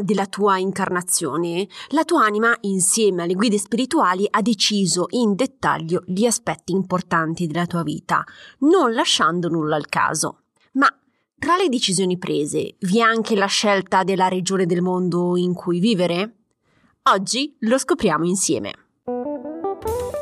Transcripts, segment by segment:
della tua incarnazione, la tua anima, insieme alle guide spirituali, ha deciso in dettaglio gli aspetti importanti della tua vita, non lasciando nulla al caso. Ma tra le decisioni prese vi è anche la scelta della regione del mondo in cui vivere? Oggi lo scopriamo insieme.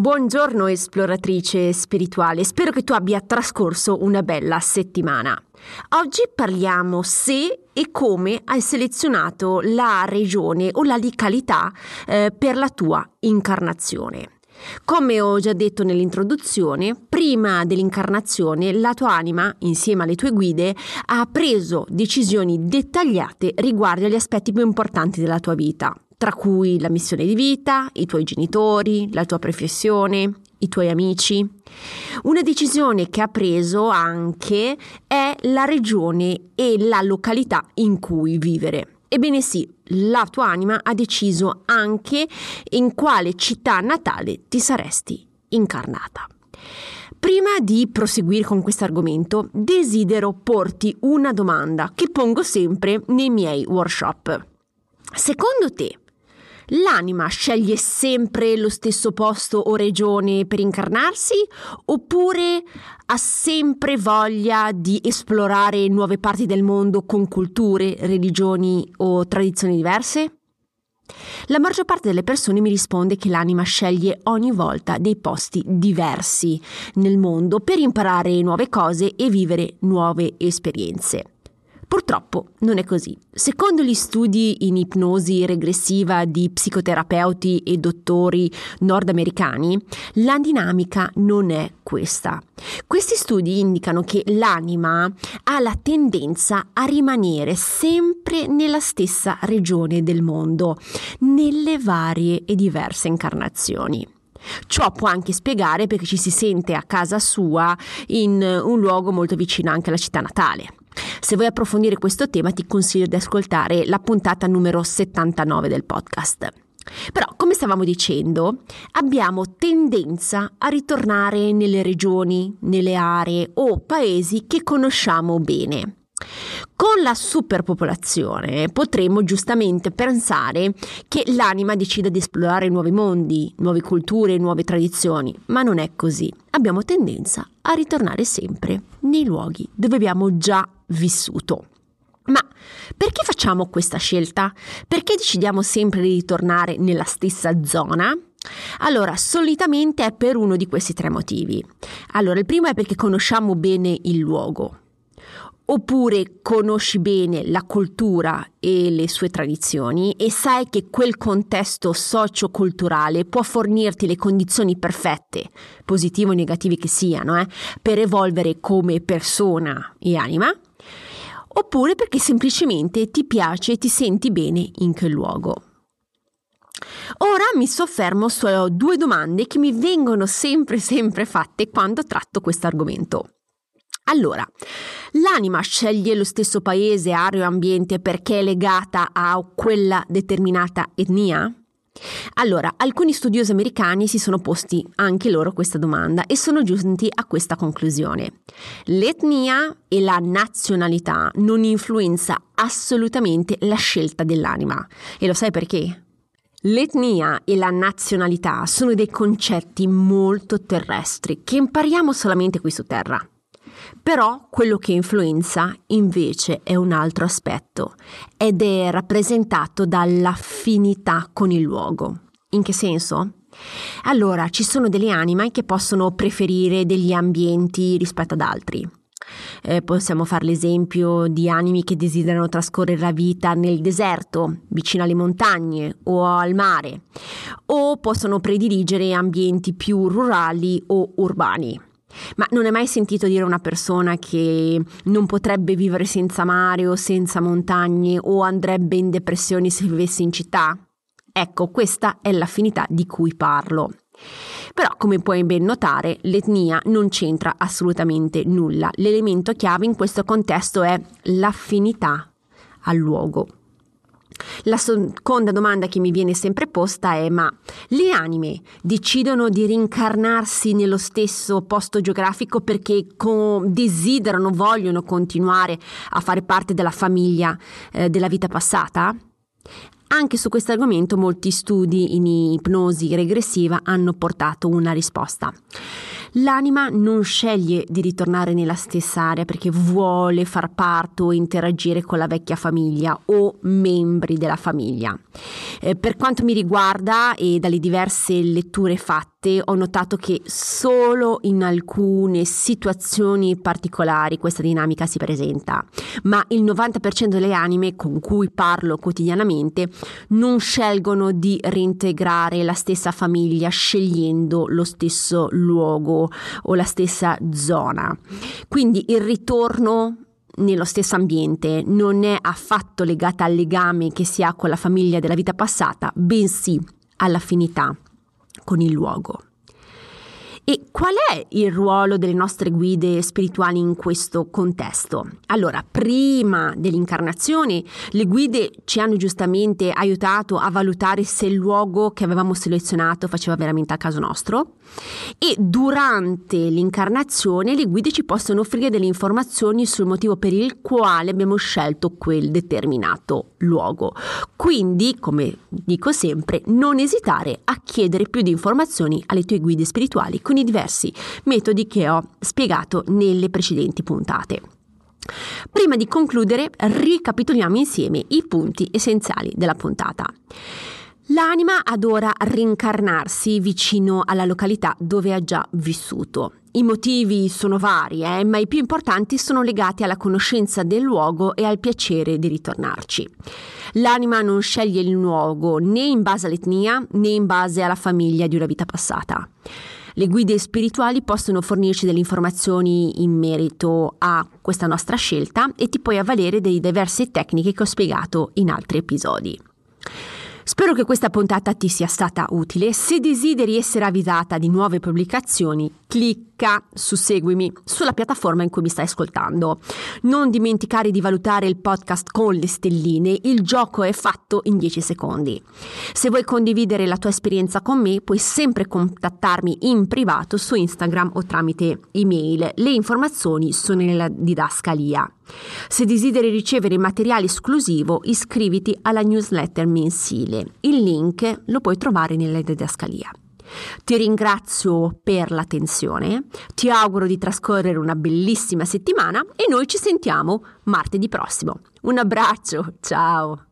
Buongiorno esploratrice spirituale, spero che tu abbia trascorso una bella settimana. Oggi parliamo se e come hai selezionato la regione o la località eh, per la tua incarnazione. Come ho già detto nell'introduzione, prima dell'incarnazione la tua anima, insieme alle tue guide, ha preso decisioni dettagliate riguardo agli aspetti più importanti della tua vita, tra cui la missione di vita, i tuoi genitori, la tua professione, i tuoi amici. Una decisione che ha preso anche è la regione e la località in cui vivere. Ebbene sì, la tua anima ha deciso anche in quale città natale ti saresti incarnata. Prima di proseguire con questo argomento, desidero porti una domanda che pongo sempre nei miei workshop. Secondo te, l'anima sceglie sempre lo stesso posto o regione per incarnarsi oppure ha sempre voglia di esplorare nuove parti del mondo con culture, religioni o tradizioni diverse? La maggior parte delle persone mi risponde che l'anima sceglie ogni volta dei posti diversi nel mondo per imparare nuove cose e vivere nuove esperienze. Purtroppo non è così. Secondo gli studi in ipnosi regressiva di psicoterapeuti e dottori nordamericani, la dinamica non è questa. Questi studi indicano che l'anima ha la tendenza a rimanere sempre nella stessa regione del mondo, nelle varie e diverse incarnazioni. Ciò può anche spiegare perché ci si sente a casa sua in un luogo molto vicino anche alla città natale. Se vuoi approfondire questo tema ti consiglio di ascoltare la puntata numero 79 del podcast. Però, come stavamo dicendo, abbiamo tendenza a ritornare nelle regioni, nelle aree o paesi che conosciamo bene. Con la superpopolazione potremmo giustamente pensare che l'anima decida di esplorare nuovi mondi, nuove culture, nuove tradizioni, ma non è così. Abbiamo tendenza a ritornare sempre nei luoghi dove abbiamo già vissuto. Ma perché facciamo questa scelta? Perché decidiamo sempre di ritornare nella stessa zona? Allora, solitamente è per uno di questi tre motivi. Allora, il primo è perché conosciamo bene il luogo, oppure conosci bene la cultura e le sue tradizioni e sai che quel contesto socio-culturale può fornirti le condizioni perfette, positive o negative che siano, eh, per evolvere come persona e anima, oppure perché semplicemente ti piace e ti senti bene in quel luogo. Ora mi soffermo su due domande che mi vengono sempre sempre fatte quando tratto questo argomento. Allora, l'anima sceglie lo stesso paese, area o ambiente perché è legata a quella determinata etnia? Allora, alcuni studiosi americani si sono posti anche loro questa domanda e sono giunti a questa conclusione. L'etnia e la nazionalità non influenza assolutamente la scelta dell'anima. E lo sai perché? L'etnia e la nazionalità sono dei concetti molto terrestri che impariamo solamente qui su Terra. Però quello che influenza invece è un altro aspetto ed è rappresentato dall'affinità con il luogo. In che senso? Allora, ci sono delle anime che possono preferire degli ambienti rispetto ad altri. Eh, possiamo fare l'esempio di animi che desiderano trascorrere la vita nel deserto, vicino alle montagne o al mare, o possono prediligere ambienti più rurali o urbani. Ma non hai mai sentito dire una persona che non potrebbe vivere senza mare o senza montagne o andrebbe in depressione se vivesse in città? Ecco, questa è l'affinità di cui parlo. Però, come puoi ben notare, l'etnia non c'entra assolutamente nulla. L'elemento chiave in questo contesto è l'affinità al luogo. La seconda domanda che mi viene sempre posta è ma le anime decidono di rincarnarsi nello stesso posto geografico perché co- desiderano, vogliono continuare a fare parte della famiglia eh, della vita passata? Anche su questo argomento molti studi in ipnosi regressiva hanno portato una risposta. L'anima non sceglie di ritornare nella stessa area perché vuole far parte o interagire con la vecchia famiglia o membri della famiglia. Eh, per quanto mi riguarda e dalle diverse letture fatte, ho notato che solo in alcune situazioni particolari questa dinamica si presenta, ma il 90% delle anime con cui parlo quotidianamente non scelgono di reintegrare la stessa famiglia scegliendo lo stesso luogo o la stessa zona. Quindi il ritorno nello stesso ambiente non è affatto legata al legame che si ha con la famiglia della vita passata, bensì all'affinità con il luogo. E qual è il ruolo delle nostre guide spirituali in questo contesto? Allora, prima dell'incarnazione, le guide ci hanno giustamente aiutato a valutare se il luogo che avevamo selezionato faceva veramente a caso nostro e durante l'incarnazione le guide ci possono offrire delle informazioni sul motivo per il quale abbiamo scelto quel determinato luogo. Quindi, come dico sempre, non esitare a chiedere più di informazioni alle tue guide spirituali con i diversi metodi che ho spiegato nelle precedenti puntate. Prima di concludere, ricapitoliamo insieme i punti essenziali della puntata. L'anima adora rincarnarsi vicino alla località dove ha già vissuto. I motivi sono vari, eh, ma i più importanti sono legati alla conoscenza del luogo e al piacere di ritornarci. L'anima non sceglie il luogo né in base all'etnia né in base alla famiglia di una vita passata. Le guide spirituali possono fornirci delle informazioni in merito a questa nostra scelta e ti puoi avvalere delle diverse tecniche che ho spiegato in altri episodi. Spero che questa puntata ti sia stata utile. Se desideri essere avvisata di nuove pubblicazioni, clicca su Seguimi sulla piattaforma in cui mi stai ascoltando. Non dimenticare di valutare il podcast con le stelline, il gioco è fatto in 10 secondi. Se vuoi condividere la tua esperienza con me, puoi sempre contattarmi in privato su Instagram o tramite email. Le informazioni sono nella didascalia. Se desideri ricevere materiale esclusivo, iscriviti alla newsletter mensile. Il link lo puoi trovare nella didascalia. Ti ringrazio per l'attenzione, ti auguro di trascorrere una bellissima settimana e noi ci sentiamo martedì prossimo. Un abbraccio, ciao!